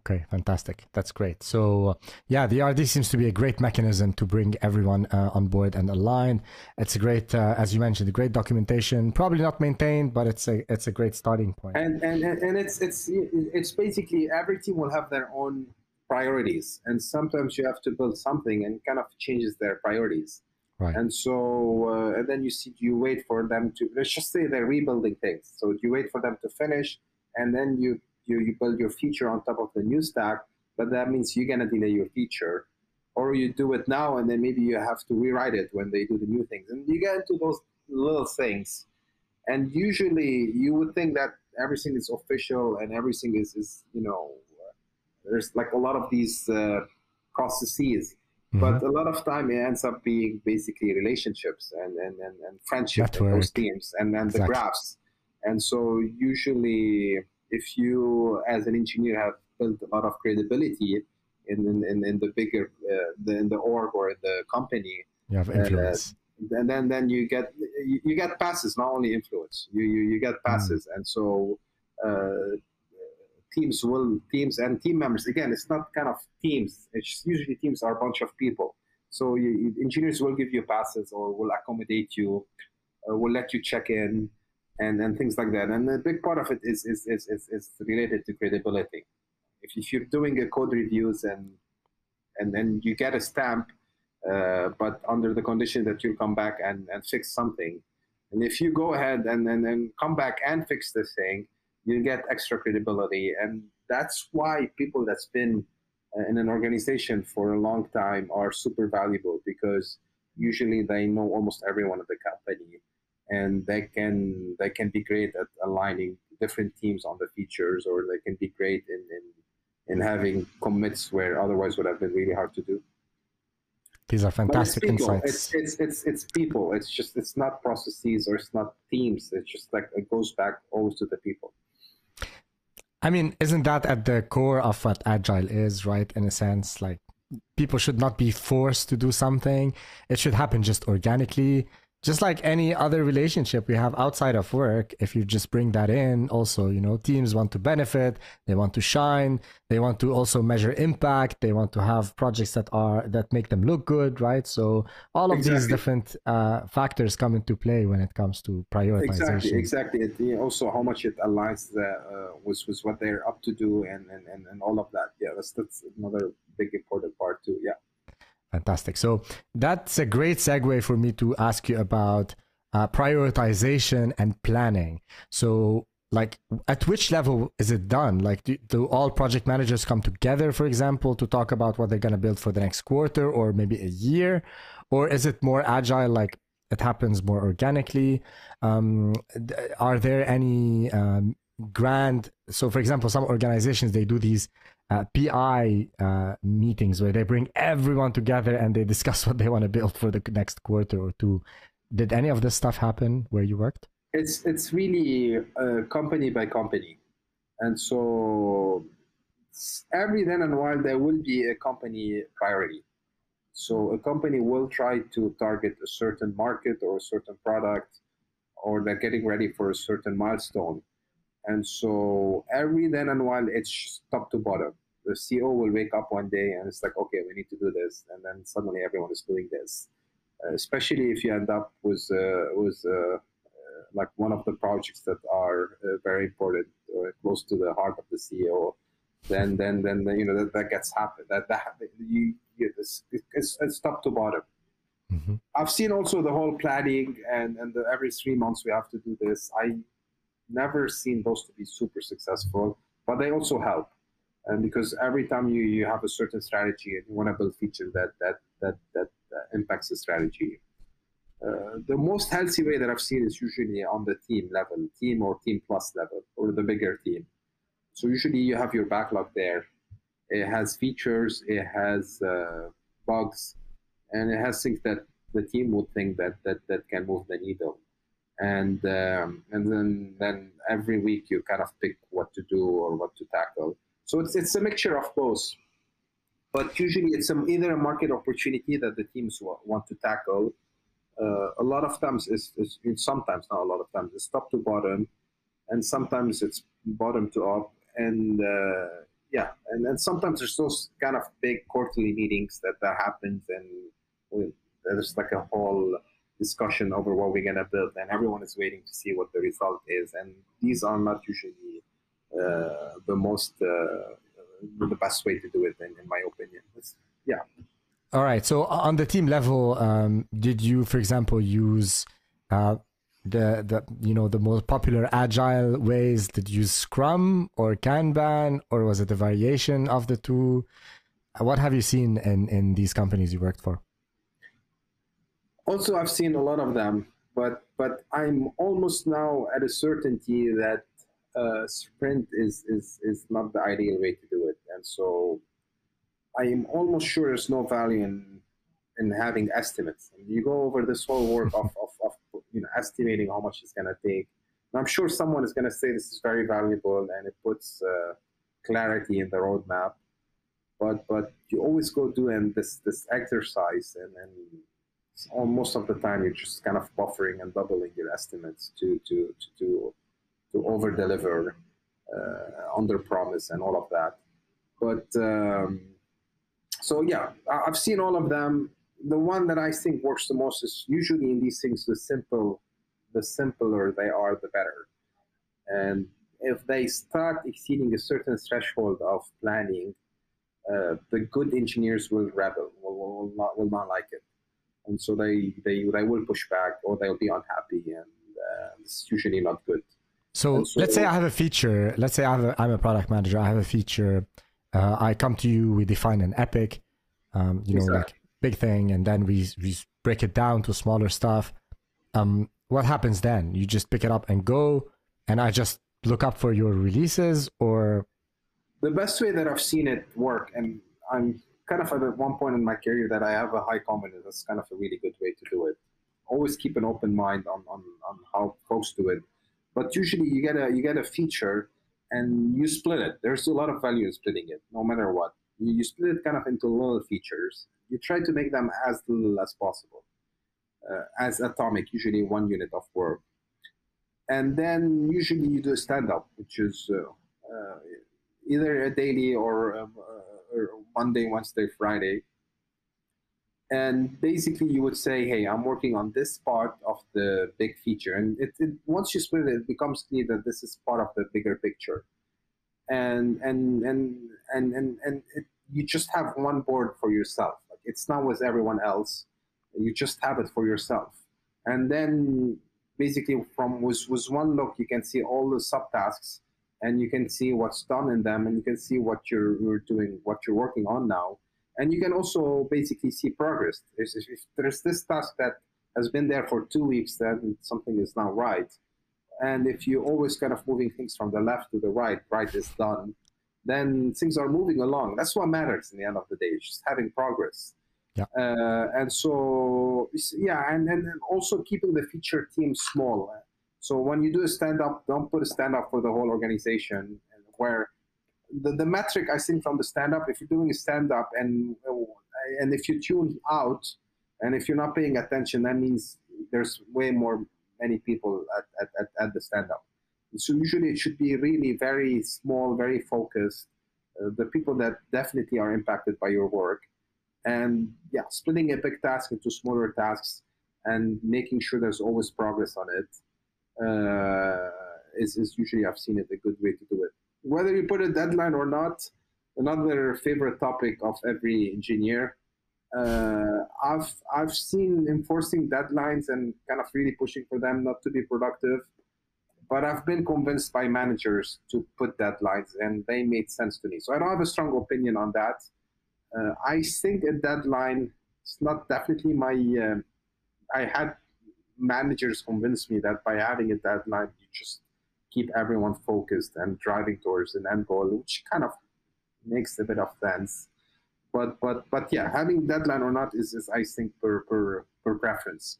Okay, fantastic. That's great. So, uh, yeah, the RD seems to be a great mechanism to bring everyone uh, on board and aligned. It's a great, uh, as you mentioned, a great documentation. Probably not maintained, but it's a it's a great starting point. And and and it's it's it's basically every team will have their own priorities, and sometimes you have to build something and kind of changes their priorities. Right. And so, uh, and then you see, you wait for them to. Let's just say they're rebuilding things. So you wait for them to finish, and then you you, you build your feature on top of the new stack, but that means you're gonna delay your feature. Or you do it now and then maybe you have to rewrite it when they do the new things. And you get into those little things. And usually you would think that everything is official and everything is, is you know, there's like a lot of these uh, processes. Mm-hmm. But a lot of time it ends up being basically relationships and, and, and, and friendship with those teams and then exactly. the graphs. And so usually if you, as an engineer, have built a lot of credibility in in, in the bigger uh, the, in the org or in the company, you have influence. Uh, and then then you get you, you, get passes, not only influence. You you, you get passes, mm. and so. Uh, teams will teams and team members again it's not kind of teams it's usually teams are a bunch of people so you, engineers will give you passes or will accommodate you uh, will let you check in and, and things like that. And a big part of it is, is, is, is, is related to credibility. If, if you're doing a code reviews and and then you get a stamp, uh, but under the condition that you'll come back and, and fix something. And if you go ahead and, and, and come back and fix this thing, you get extra credibility. And that's why people that's been uh, in an organization for a long time are super valuable because usually they know almost everyone at the company and they can they can be great at aligning different teams on the features or they can be great in, in in having commits where otherwise would have been really hard to do. These are fantastic it's insights. It's, it's, it's it's people. It's just it's not processes or it's not teams. It's just like it goes back always to the people. I mean, isn't that at the core of what agile is, right? In a sense, like people should not be forced to do something. It should happen just organically just like any other relationship we have outside of work if you just bring that in also you know teams want to benefit they want to shine they want to also measure impact they want to have projects that are that make them look good right? So all of exactly. these different uh, factors come into play when it comes to prioritization. exactly. Exactly it, also how much it aligns the, uh, with, with what they're up to do and, and, and, and all of that. Yeah that's, that's another big important part too yeah Fantastic. So that's a great segue for me to ask you about uh, prioritization and planning. So, like, at which level is it done? Like, do, do all project managers come together, for example, to talk about what they're going to build for the next quarter or maybe a year? Or is it more agile, like it happens more organically? Um, are there any um, grand so for example some organizations they do these uh, PI uh, meetings where they bring everyone together and they discuss (laughs) what they want to build for the next quarter or two. Did any of this stuff happen where you worked? It's it's really uh, company by company. And so every then and while there will be a company priority. So a company will try to target a certain market or a certain product or they're getting ready for a certain milestone and so every then and while it's top to bottom. The CEO will wake up one day and it's like, okay, we need to do this, and then suddenly everyone is doing this. Uh, especially if you end up with uh, with uh, uh like one of the projects that are uh, very important, uh, close to the heart of the CEO, then then then you know that, that gets happen. That that you, you it's, it's, it's top to bottom. Mm-hmm. I've seen also the whole planning and and the, every three months we have to do this. I never seen those to be super successful, but they also help. And because every time you, you have a certain strategy and you want to build features that that that that impacts the strategy, uh, the most healthy way that I've seen is usually on the team level, team or team plus level, or the bigger team. So usually you have your backlog there. It has features, it has uh, bugs, and it has things that the team would think that that that can move the needle and um, and then then every week you kind of pick what to do or what to tackle. So it's it's a mixture of both, but usually it's a, either a market opportunity that the teams want to tackle. Uh, a lot of times is, sometimes not a lot of times it's top to bottom, and sometimes it's bottom to up, and uh, yeah, and then sometimes there's those kind of big quarterly meetings that that happens, and there's like a whole discussion over what we're going to build, and everyone is waiting to see what the result is. And these are not usually uh, the most uh, the best way to do it, in, in my opinion. It's, yeah. All right. So on the team level, um, did you, for example, use uh, the the you know the most popular agile ways? Did you use Scrum or Kanban, or was it a variation of the two? What have you seen in in these companies you worked for? Also I've seen a lot of them, but but I'm almost now at a certainty that uh, sprint is, is is not the ideal way to do it, and so I am almost sure there's no value in in having estimates. And you go over this whole work of, of, of you know estimating how much it's going to take. And I'm sure someone is going to say this is very valuable and it puts uh, clarity in the roadmap. But but you always go do and this this exercise and, and most of the time you're just kind of buffering and doubling your estimates to to to to, to over deliver, uh, under promise, and all of that. But um, so yeah, I've seen all of them. The one that I think works the most is usually in these things the simple, the simpler they are, the better. And if they start exceeding a certain threshold of planning, uh, the good engineers will rebel, will, will, not, will not like it. And so they, they, they will push back or they'll be unhappy, and uh, it's usually not good. So, so, let's say I have a feature. Let's say I have a, I'm a product manager. I have a feature. Uh, I come to you. We define an epic, um, you know, exactly. like big thing, and then we we break it down to smaller stuff. Um, what happens then? You just pick it up and go, and I just look up for your releases, or the best way that I've seen it work, and I'm kind of at one point in my career that I have a high confidence. That's kind of a really good way to do it. Always keep an open mind on, on, on how folks do it. But usually you get a you get a feature and you split it. There's a lot of value in splitting it, no matter what. You, you split it kind of into little features. You try to make them as little as possible, uh, as atomic, usually one unit of work. And then usually you do a stand up, which is uh, uh, either a daily or, um, uh, Monday, Wednesday, Friday. And basically, you would say, "Hey, I'm working on this part of the big feature." And it, it once you split it, it becomes clear that this is part of the bigger picture. And and and and and and it, you just have one board for yourself. Like it's not with everyone else. You just have it for yourself. And then basically, from with with one look, you can see all the subtasks and you can see what's done in them and you can see what you're, you're doing, what you're working on now. And you can also basically see progress. If, if there's this task that has been there for two weeks, then something is not right. And if you're always kind of moving things from the left to the right, right is done, then things are moving along. That's what matters in the end of the day, just having progress. Yeah. Uh, and so, yeah, and, and also keeping the feature team small. So when you do a stand up, don't put a stand up for the whole organization. Where the, the metric I think from the stand up, if you're doing a stand up and and if you tune out and if you're not paying attention, that means there's way more many people at, at, at, at the stand up. So usually it should be really very small, very focused. Uh, the people that definitely are impacted by your work, and yeah, splitting a big task into smaller tasks and making sure there's always progress on it uh, is, is usually I've seen it a good way to do it. Whether you put a deadline or not, another favorite topic of every engineer. Uh, I've I've seen enforcing deadlines and kind of really pushing for them not to be productive, but I've been convinced by managers to put deadlines, and they made sense to me. So I don't have a strong opinion on that. Uh, I think a deadline is not definitely my. Uh, I had managers convinced me that by having a deadline, you just keep everyone focused and driving towards an end goal, which kind of makes a bit of sense. But but but yeah, having deadline or not is, is I think per per per preference.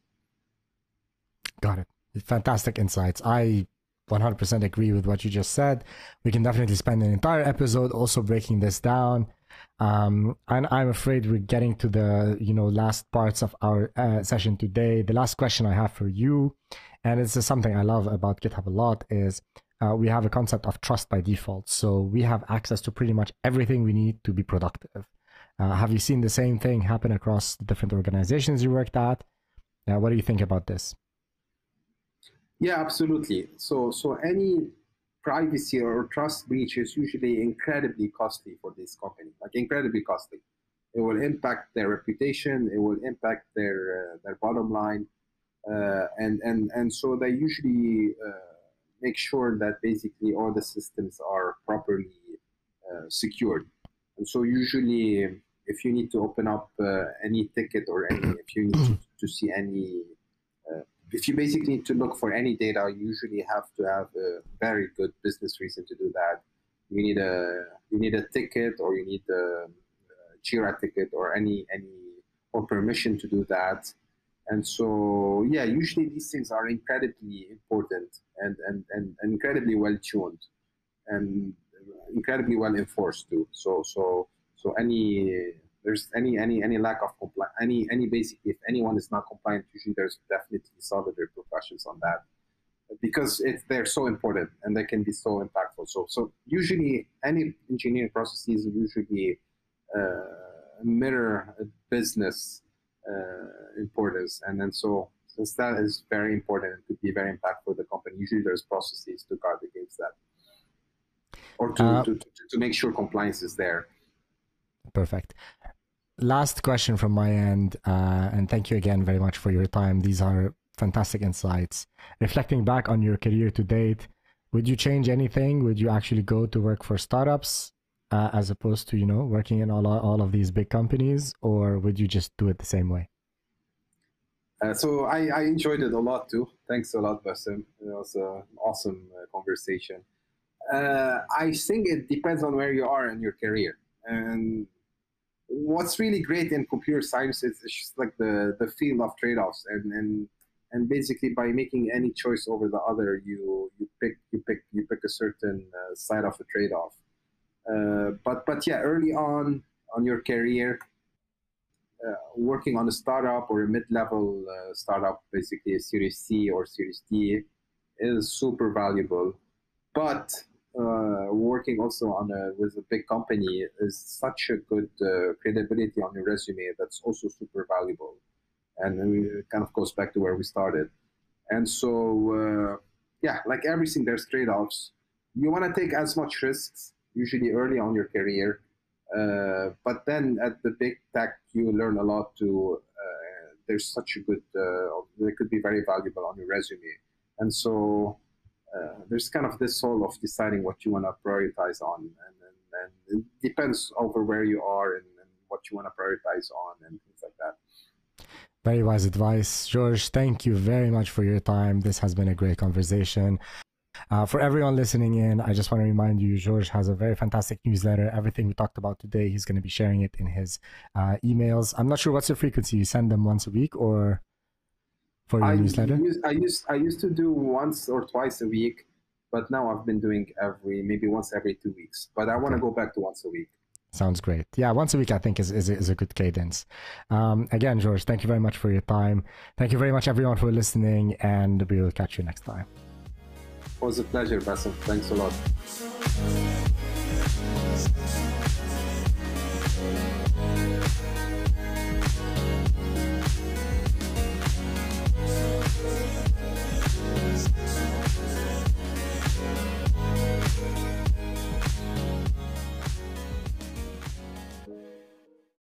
Got it. Fantastic insights. I 100% agree with what you just said. We can definitely spend an entire episode also breaking this down. Um, and I'm afraid we're getting to the you know last parts of our uh, session today. The last question I have for you, and it's something I love about GitHub a lot, is uh, we have a concept of trust by default. So we have access to pretty much everything we need to be productive. Uh, have you seen the same thing happen across the different organizations you worked at? Uh, what do you think about this? Yeah, absolutely. So so any privacy or trust breach is usually incredibly costly for this company, like incredibly costly. It will impact their reputation. It will impact their uh, their bottom line, uh, and and and so they usually uh, make sure that basically all the systems are properly uh, secured. And so usually, if you need to open up uh, any ticket or any, if you need to, to see any if you basically need to look for any data, you usually have to have a very good business reason to do that. You need a you need a ticket, or you need a, a Jira ticket, or any any or permission to do that. And so, yeah, usually these things are incredibly important and and, and incredibly well tuned, and incredibly well enforced too. So so so any there's any any any lack of compliance, any any basically if anyone is not compliant, usually there's definitely solid repercussions on that because it, they're so important and they can be so impactful. So so usually any engineering processes usually uh, mirror business uh, importance, and then so since that is very important and could be very impactful for the company, usually there's processes to guard against that or to, uh, to, to, to make sure compliance is there. Perfect. Last question from my end, uh, and thank you again very much for your time. These are fantastic insights. Reflecting back on your career to date, would you change anything? Would you actually go to work for startups uh, as opposed to you know working in all all of these big companies, or would you just do it the same way? Uh, so I, I, enjoyed it a lot too. Thanks a lot, Bassem. It was an awesome uh, conversation. Uh, I think it depends on where you are in your career. And what's really great in computer science is it's just like the, the field of trade-offs and, and and basically by making any choice over the other you you pick you pick you pick a certain uh, side of a trade-off uh, but but yeah early on on your career uh, working on a startup or a mid-level uh, startup, basically a Series C or Series D, is super valuable. But uh, working also on a with a big company is such a good uh, credibility on your resume that's also super valuable, and it kind of goes back to where we started. And so, uh, yeah, like everything, there's trade-offs. You want to take as much risks usually early on your career uh, but then at the big tech, you learn a lot to. Uh, there's such a good. They could be very valuable on your resume, and so uh, there's kind of this soul of deciding what you want to prioritize on, and, and, and, it depends over where you are and, and what you want to prioritize on, and things like that. Very wise advice, George. Thank you very much for your time. This has been a great conversation. Uh, for everyone listening in, I just want to remind you, George has a very fantastic newsletter. Everything we talked about today, he's going to be sharing it in his uh, emails. I'm not sure what's the frequency. You send them once a week or for your I newsletter? Used, I used I used to do once or twice a week, but now I've been doing every maybe once every two weeks. But I want to go back to once a week. Sounds great. Yeah, once a week I think is is, is a good cadence. Um, again, George, thank you very much for your time. Thank you very much everyone for listening, and we will catch you next time It was a pleasure, Bassem. Thanks a lot.